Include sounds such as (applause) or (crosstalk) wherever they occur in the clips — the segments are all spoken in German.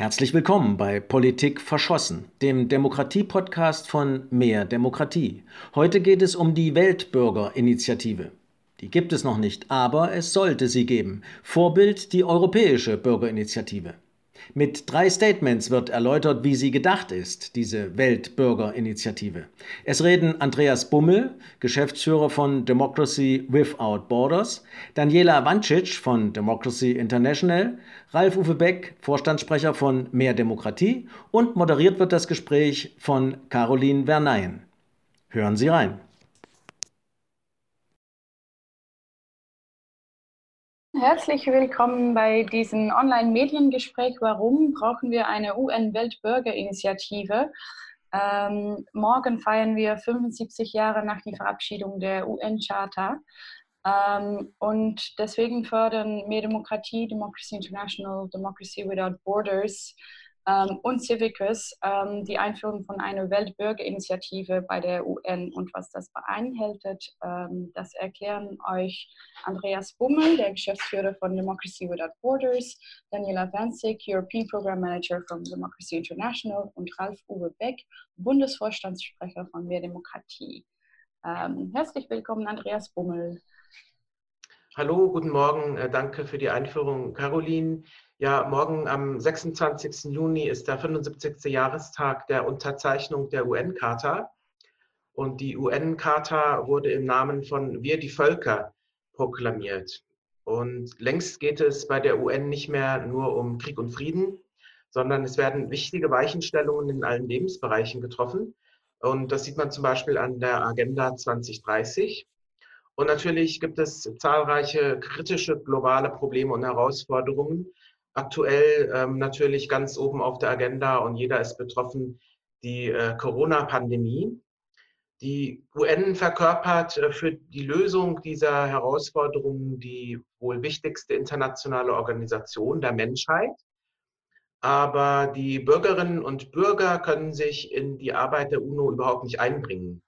Herzlich willkommen bei Politik verschossen, dem Demokratie-Podcast von Mehr Demokratie. Heute geht es um die Weltbürgerinitiative. Die gibt es noch nicht, aber es sollte sie geben. Vorbild die Europäische Bürgerinitiative. Mit drei Statements wird erläutert, wie sie gedacht ist, diese Weltbürgerinitiative. Es reden Andreas Bummel, Geschäftsführer von Democracy Without Borders, Daniela Wancic von Democracy International, Ralf-Uwe Beck, Vorstandssprecher von Mehr Demokratie und moderiert wird das Gespräch von Caroline Verneyen. Hören Sie rein. Herzlich willkommen bei diesem Online-Mediengespräch. Warum brauchen wir eine UN-Weltbürgerinitiative? Ähm, morgen feiern wir 75 Jahre nach der Verabschiedung der UN-Charta. Ähm, und deswegen fördern mehr Demokratie, Democracy International, Democracy Without Borders ähm, und Civicus ähm, die Einführung von einer Weltbürgerinitiative bei der UN und was das beinhaltet, ähm, das erklären euch Andreas Bummel, der Geschäftsführer von Democracy Without Borders, Daniela Vanzig, European Program Manager von Democracy International und Ralf Uwe Beck, Bundesvorstandssprecher von Mehr Demokratie. Ähm, herzlich willkommen, Andreas Bummel. Hallo, guten Morgen. Äh, danke für die Einführung, Caroline. Ja, morgen am 26. Juni ist der 75. Jahrestag der Unterzeichnung der UN-Charta. Und die UN-Charta wurde im Namen von Wir die Völker proklamiert. Und längst geht es bei der UN nicht mehr nur um Krieg und Frieden, sondern es werden wichtige Weichenstellungen in allen Lebensbereichen getroffen. Und das sieht man zum Beispiel an der Agenda 2030. Und natürlich gibt es zahlreiche kritische globale Probleme und Herausforderungen, aktuell ähm, natürlich ganz oben auf der Agenda und jeder ist betroffen, die äh, Corona-Pandemie. Die UN verkörpert äh, für die Lösung dieser Herausforderungen die wohl wichtigste internationale Organisation der Menschheit. Aber die Bürgerinnen und Bürger können sich in die Arbeit der UNO überhaupt nicht einbringen.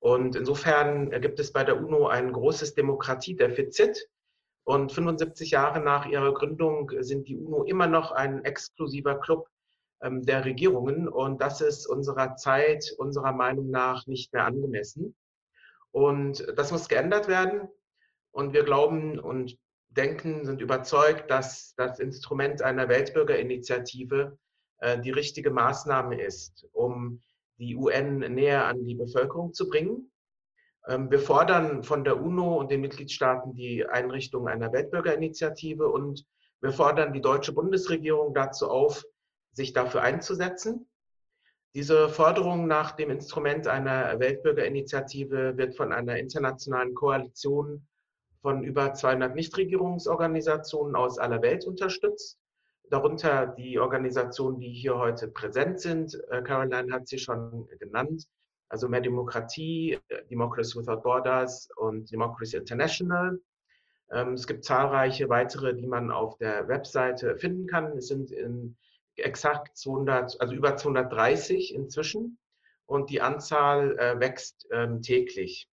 Und insofern gibt es bei der UNO ein großes Demokratiedefizit. Und 75 Jahre nach ihrer Gründung sind die UNO immer noch ein exklusiver Club ähm, der Regierungen. Und das ist unserer Zeit, unserer Meinung nach nicht mehr angemessen. Und das muss geändert werden. Und wir glauben und denken, sind überzeugt, dass das Instrument einer Weltbürgerinitiative äh, die richtige Maßnahme ist, um die UN näher an die Bevölkerung zu bringen wir fordern von der UNO und den Mitgliedstaaten die Einrichtung einer Weltbürgerinitiative und wir fordern die deutsche Bundesregierung dazu auf, sich dafür einzusetzen. Diese Forderung nach dem Instrument einer Weltbürgerinitiative wird von einer internationalen Koalition von über 200 Nichtregierungsorganisationen aus aller Welt unterstützt. Darunter die Organisationen, die hier heute präsent sind. Äh, Caroline hat sie schon genannt also mehr Demokratie, äh, Democracy Without Borders und Democracy International. Ähm, es gibt zahlreiche weitere, die man auf der Webseite finden kann. Es sind in exakt 200, also über 230 inzwischen und die Anzahl äh, wächst ähm, täglich.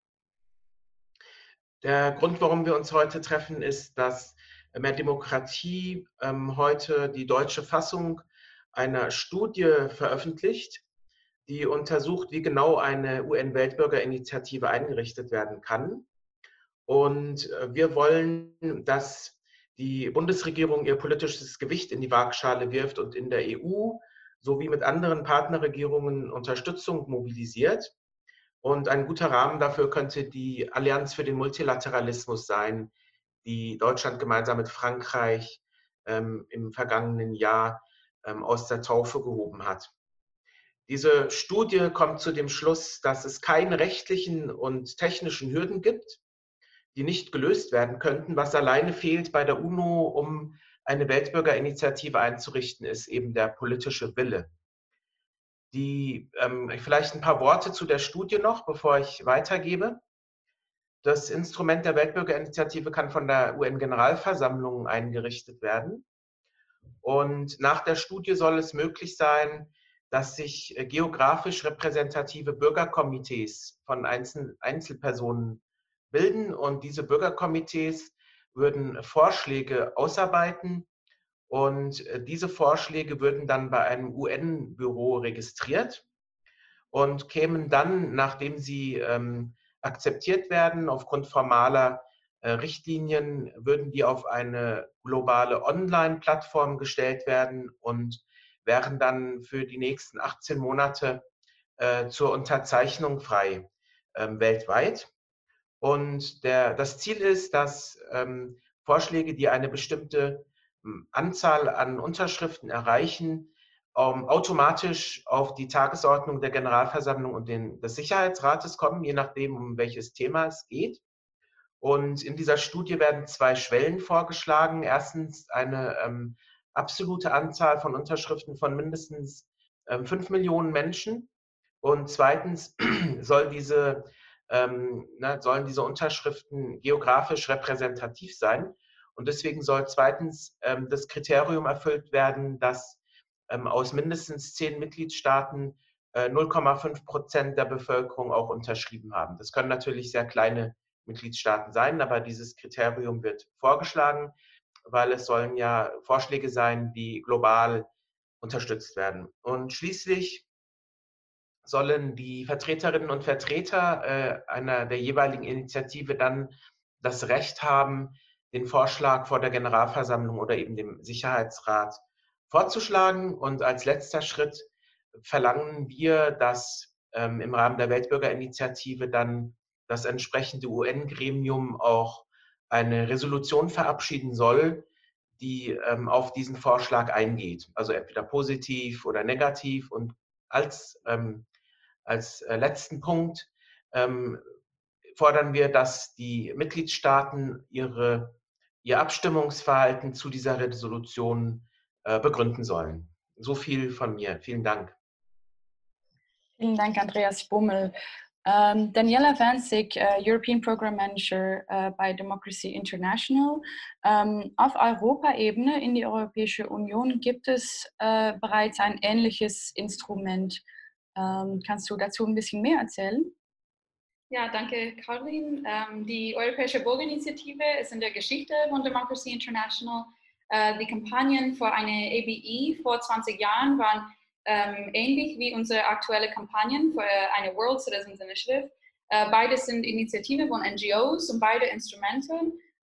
Der Grund, warum wir uns heute treffen, ist, dass mehr Demokratie ähm, heute die deutsche Fassung einer Studie veröffentlicht, die untersucht, wie genau eine UN-Weltbürgerinitiative eingerichtet werden kann. Und äh, wir wollen, dass die Bundesregierung ihr politisches Gewicht in die Waagschale wirft und in der EU sowie mit anderen Partnerregierungen Unterstützung mobilisiert. Und ein guter Rahmen dafür könnte die Allianz für den Multilateralismus sein, die Deutschland gemeinsam mit Frankreich ähm, im vergangenen Jahr ähm, aus der Taufe gehoben hat. Diese Studie kommt zu dem Schluss, dass es keine rechtlichen und technischen Hürden gibt, die nicht gelöst werden könnten. Was alleine fehlt bei der UNO, um eine Weltbürgerinitiative einzurichten, ist eben der politische Wille. Die, ähm, vielleicht ein paar Worte zu der Studie noch, bevor ich weitergebe. Das Instrument der Weltbürgerinitiative kann von der UN-Generalversammlung eingerichtet werden. Und nach der Studie soll es möglich sein, dass sich äh, geografisch repräsentative Bürgerkomitees von Einzel Einzelpersonen bilden und diese Bürgerkomitees würden Vorschläge ausarbeiten Und äh, diese Vorschläge würden dann bei einem UN-Büro registriert und kämen dann, nachdem sie ähm, akzeptiert werden, aufgrund formaler äh, Richtlinien, würden die auf eine globale Online-Plattform gestellt werden und wären dann für die nächsten 18 Monate äh, zur Unterzeichnung frei ähm, weltweit. Und der, das Ziel ist, dass ähm, Vorschläge, die eine bestimmte hm, Anzahl an Unterschriften erreichen, ähm, automatisch auf die Tagesordnung der Generalversammlung und den, des Sicherheitsrates kommen, je nachdem, um welches Thema es geht. Und in dieser Studie werden zwei Schwellen vorgeschlagen. Erstens eine ähm, absolute Anzahl von Unterschriften von mindestens ähm, 5 Millionen Menschen. Und zweitens (clears throat) soll diese ähm, na, sollen diese Unterschriften geografisch repräsentativ sein. Und deswegen soll zweitens ähm, das Kriterium erfüllt werden, dass ähm, aus mindestens zehn Mitgliedstaaten äh, 0,5 Prozent der Bevölkerung auch unterschrieben haben. Das können natürlich sehr kleine Mitgliedstaaten sein, aber dieses Kriterium wird vorgeschlagen, weil es sollen ja Vorschläge sein, die global unterstützt werden. Und schließlich sollen die Vertreterinnen und Vertreter äh, einer der jeweiligen Initiative dann das Recht haben, den Vorschlag vor der Generalversammlung oder eben dem Sicherheitsrat vorzuschlagen. Und als letzter Schritt verlangen wir, dass ähm, im Rahmen der Weltbürgerinitiative dann das entsprechende UN-Gremium auch eine Resolution verabschieden soll, die ähm, auf diesen Vorschlag eingeht. Also entweder positiv oder negativ. Und als ähm, als äh, letzten Punkt ähm, fordern wir, dass die Mitgliedstaaten ihre, ihr Abstimmungsverhalten zu dieser Resolution äh, begründen sollen. So viel von mir. Vielen Dank. Vielen Dank, Andreas Bummel. Ähm, Daniela Wanzig, äh, European Program Manager äh, bei Democracy International. Ähm, auf Europaebene in die Europäische Union gibt es äh, bereits ein ähnliches Instrument ähm, kannst du dazu ein bisschen mehr erzählen? Ja, danke, Caroline. Die Europäische Bürgerinitiative ist in der Geschichte von Democracy International. Die Kampagnen für eine ABE vor 20 Jahren waren ähm, ähnlich wie unsere aktuelle Kampagnen für eine World Citizens Initiative. Äh, beide sind Initiativen von NGOs und beide Instrumente.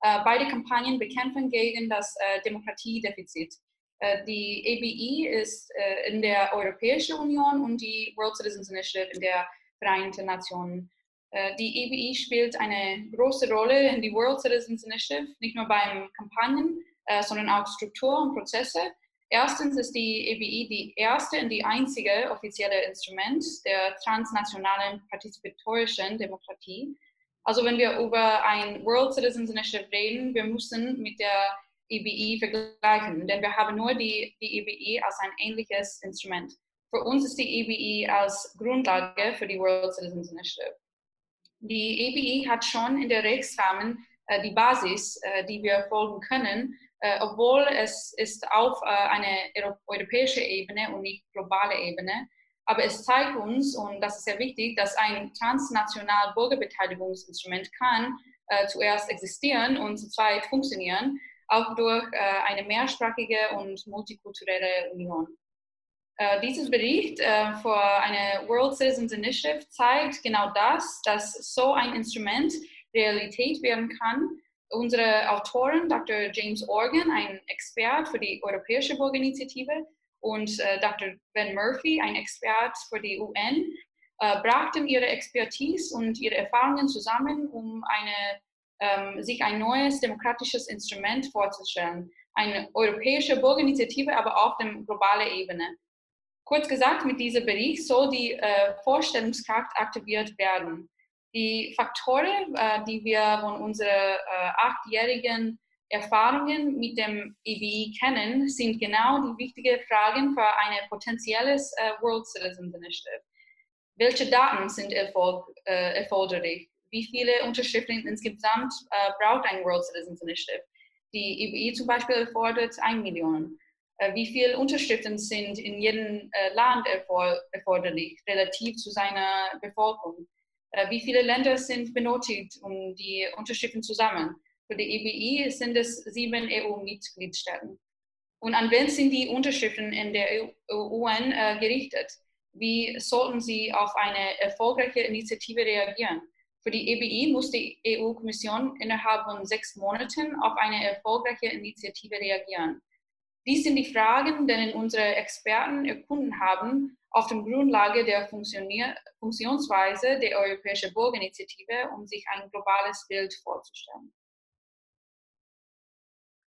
Äh, beide Kampagnen bekämpfen gegen das äh, Demokratiedefizit. Äh, die ABE ist äh, in der Europäischen Union und die World Citizens Initiative in der Vereinten Nationen. Äh, die ABE spielt eine große Rolle in die World Citizens Initiative, nicht nur beim Kampagnen, sondern auch Struktur und Prozesse. Erstens ist die ABE die erste und die einzige offizielle Instrument der transnationalen partizipatorischen Demokratie. Also wenn wir über ein World Citizens Initiative reden, wir müssen mit der EBE vergleichen, denn wir haben nur die, die EBE als ein ähnliches Instrument. Für uns ist die EBE als Grundlage für die World Citizens Initiative. Die EBE hat schon in der Rechtsrahmen äh, die Basis, äh, die wir folgen können, äh, obwohl es ist auf äh, eine europäische Ebene und nicht globale Ebene. Aber es zeigt uns, und das ist sehr wichtig, dass ein transnational Bürgerbeteiligungsinstrument kann äh, zuerst existieren und zu zweit funktionieren auch durch äh, eine mehrsprachige und multikulturelle Union. Äh, dieses Bericht äh, für eine World Citizens Initiative zeigt genau das, dass so ein Instrument Realität werden kann. Unsere Autoren, Dr. James Organ, ein Expert für die Europäische Bürgerinitiative, und äh, Dr. Ben Murphy, ein Expert für die UN, äh, brachten ihre Expertise und ihre Erfahrungen zusammen, um eine ähm, sich ein neues demokratisches Instrument vorzustellen. Eine europäische Bürgerinitiative, aber auf der globalen Ebene. Kurz gesagt, mit diesem Bericht soll die äh, Vorstellungskraft aktiviert werden. Die Faktoren, äh, die wir von unseren äh, achtjährigen Erfahrungen mit dem EBI kennen, sind genau die wichtigen Fragen für ein potenzielles äh, World Citizens Initiative. Welche Daten sind erfolg, äh, erforderlich? wie viele Unterschriften insgesamt äh, braucht ein World Citizens Initiative. Die EBI zum Beispiel fordert 1 Million. Äh, wie viele Unterschriften sind in jedem Land erfor erforderlich, relativ zu seiner Bevölkerung? Äh, wie viele Länder sind benötigt, um die Unterschriften zu sammeln? Für die EBI sind es sieben EU-Mitgliedstaaten. Und an wen sind die Unterschriften in der UN äh, gerichtet? Wie sollten sie auf eine erfolgreiche Initiative reagieren? Für die EBI muss die EU-Kommission innerhalb von sechs Monaten auf eine erfolgreiche Initiative reagieren. Dies sind die Fragen, denen unsere Experten erkunden haben, auf der Grundlage der Funktionsweise der Europäischen Bürgerinitiative, um sich ein globales Bild vorzustellen.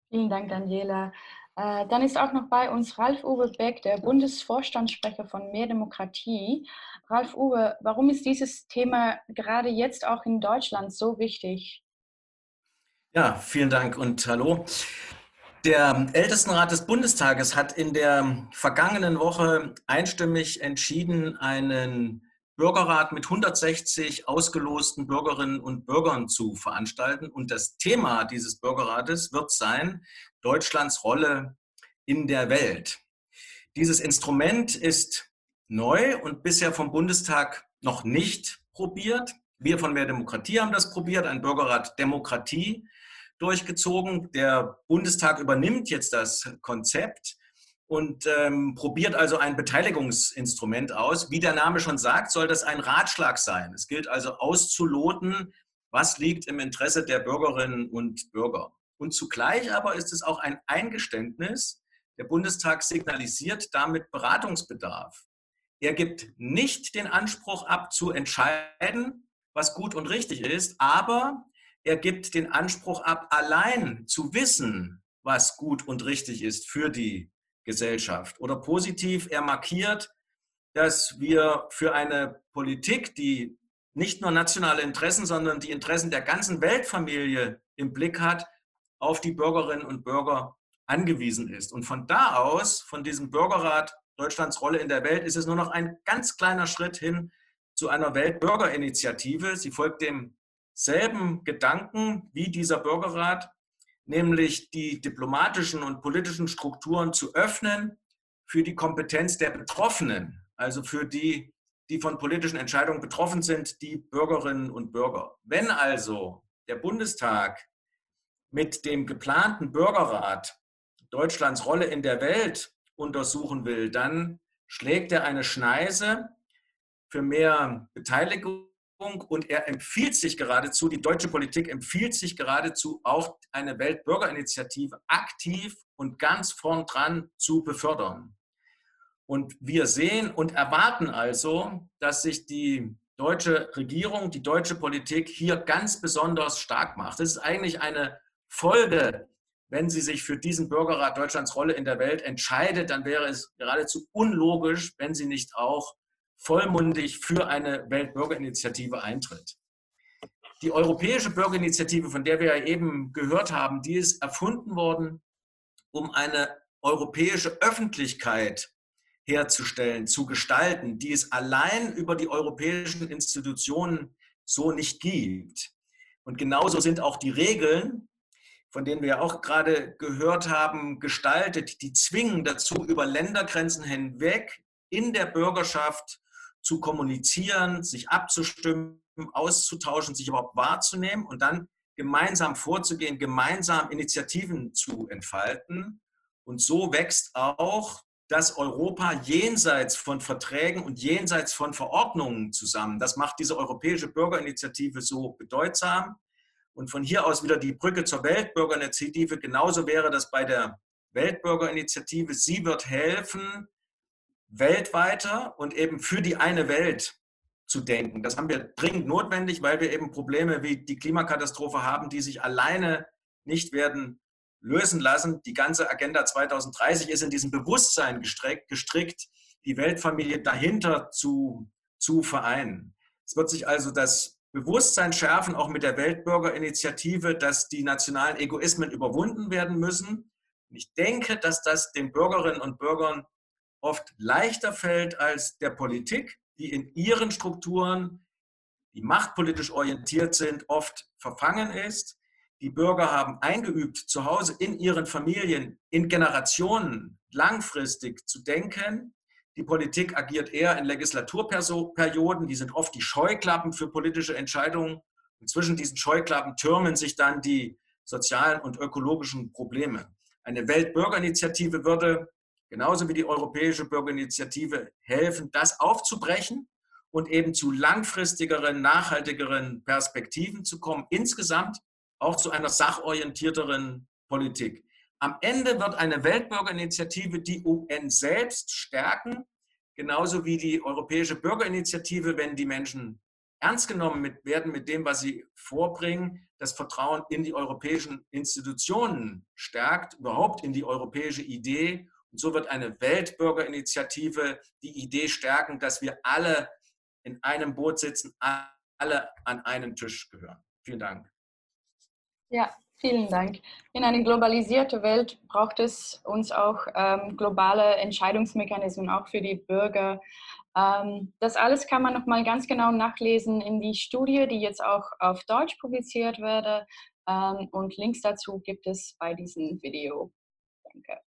Vielen Dank, Daniela. Äh, dann ist auch noch bei uns Ralf Uwe Beck, der Bundesvorstandssprecher von Mehr Demokratie. Ralf Uwe, warum ist dieses Thema gerade jetzt auch in Deutschland so wichtig? Ja, vielen Dank und hallo. Der Ältestenrat des Bundestages hat in der vergangenen Woche einstimmig entschieden, einen Bürgerrat mit 160 ausgelosten Bürgerinnen und Bürgern zu veranstalten. Und das Thema dieses Bürgerrates wird sein, Deutschlands Rolle in der Welt. Dieses Instrument ist neu und bisher vom Bundestag noch nicht probiert. Wir von Mehr Demokratie haben das probiert, ein Bürgerrat Demokratie durchgezogen. Der Bundestag übernimmt jetzt das Konzept und ähm, probiert also ein Beteiligungsinstrument aus. Wie der Name schon sagt, soll das ein Ratschlag sein. Es gilt also auszuloten, was liegt im Interesse der Bürgerinnen und Bürger. Und zugleich aber ist es auch ein Eingeständnis, der Bundestag signalisiert damit Beratungsbedarf. Er gibt nicht den Anspruch ab, zu entscheiden, was gut und richtig ist, aber er gibt den Anspruch ab, allein zu wissen, was gut und richtig ist für die Gesellschaft. Oder positiv, er markiert, dass wir für eine Politik, die nicht nur nationale Interessen, sondern die Interessen der ganzen Weltfamilie im Blick hat, auf die Bürgerinnen und Bürger angewiesen ist. Und von da aus, von diesem Bürgerrat Deutschlands Rolle in der Welt, ist es nur noch ein ganz kleiner Schritt hin zu einer Weltbürgerinitiative. Sie folgt demselben Gedanken wie dieser Bürgerrat, nämlich die diplomatischen und politischen Strukturen zu öffnen für die Kompetenz der Betroffenen, also für die, die von politischen Entscheidungen betroffen sind, die Bürgerinnen und Bürger. Wenn also der Bundestag mit dem geplanten Bürgerrat Deutschlands Rolle in der Welt untersuchen will, dann schlägt er eine Schneise für mehr Beteiligung und er empfiehlt sich geradezu, die deutsche Politik empfiehlt sich geradezu, auch eine Weltbürgerinitiative aktiv und ganz vorn dran zu befördern. Und wir sehen und erwarten also, dass sich die deutsche Regierung, die deutsche Politik hier ganz besonders stark macht. Das ist eigentlich eine Folge, wenn sie sich für diesen Bürgerrat Deutschlands Rolle in der Welt entscheidet, dann wäre es geradezu unlogisch, wenn sie nicht auch vollmundig für eine Weltbürgerinitiative eintritt. Die Europäische Bürgerinitiative, von der wir ja eben gehört haben, die ist erfunden worden, um eine europäische Öffentlichkeit herzustellen, zu gestalten, die es allein über die europäischen Institutionen so nicht gibt. Und genauso sind auch die Regeln, von denen wir auch gerade gehört haben, gestaltet, die zwingen dazu, über Ländergrenzen hinweg in der Bürgerschaft zu kommunizieren, sich abzustimmen, auszutauschen, sich überhaupt wahrzunehmen und dann gemeinsam vorzugehen, gemeinsam Initiativen zu entfalten. Und so wächst auch das Europa jenseits von Verträgen und jenseits von Verordnungen zusammen. Das macht diese Europäische Bürgerinitiative so bedeutsam. Und von hier aus wieder die Brücke zur Weltbürgerinitiative. Genauso wäre das bei der Weltbürgerinitiative. Sie wird helfen, weltweiter und eben für die eine Welt zu denken. Das haben wir dringend notwendig, weil wir eben Probleme wie die Klimakatastrophe haben, die sich alleine nicht werden lösen lassen. Die ganze Agenda 2030 ist in diesem Bewusstsein gestrickt, gestrickt die Weltfamilie dahinter zu, zu vereinen. Es wird sich also das Bewusstsein schärfen, auch mit der Weltbürgerinitiative, dass die nationalen Egoismen überwunden werden müssen. Und ich denke, dass das den Bürgerinnen und Bürgern oft leichter fällt als der Politik, die in ihren Strukturen, die machtpolitisch orientiert sind, oft verfangen ist. Die Bürger haben eingeübt, zu Hause in ihren Familien, in Generationen langfristig zu denken die Politik agiert eher in Legislaturperioden, die sind oft die Scheuklappen für politische Entscheidungen. Und zwischen diesen Scheuklappen türmen sich dann die sozialen und ökologischen Probleme. Eine Weltbürgerinitiative würde genauso wie die Europäische Bürgerinitiative helfen, das aufzubrechen und eben zu langfristigeren, nachhaltigeren Perspektiven zu kommen, insgesamt auch zu einer sachorientierteren Politik. Am Ende wird eine Weltbürgerinitiative die UN selbst stärken, genauso wie die Europäische Bürgerinitiative, wenn die Menschen ernst genommen werden mit dem, was sie vorbringen, das Vertrauen in die europäischen Institutionen stärkt, überhaupt in die europäische Idee. Und so wird eine Weltbürgerinitiative die Idee stärken, dass wir alle in einem Boot sitzen, alle an einen Tisch gehören. Vielen Dank. Ja, vielen Dank. In einer globalisierten Welt braucht es uns auch ähm, globale Entscheidungsmechanismen, auch für die Bürger. Ähm, das alles kann man nochmal ganz genau nachlesen in die Studie, die jetzt auch auf Deutsch publiziert werde. Ähm, und Links dazu gibt es bei diesem Video. Danke.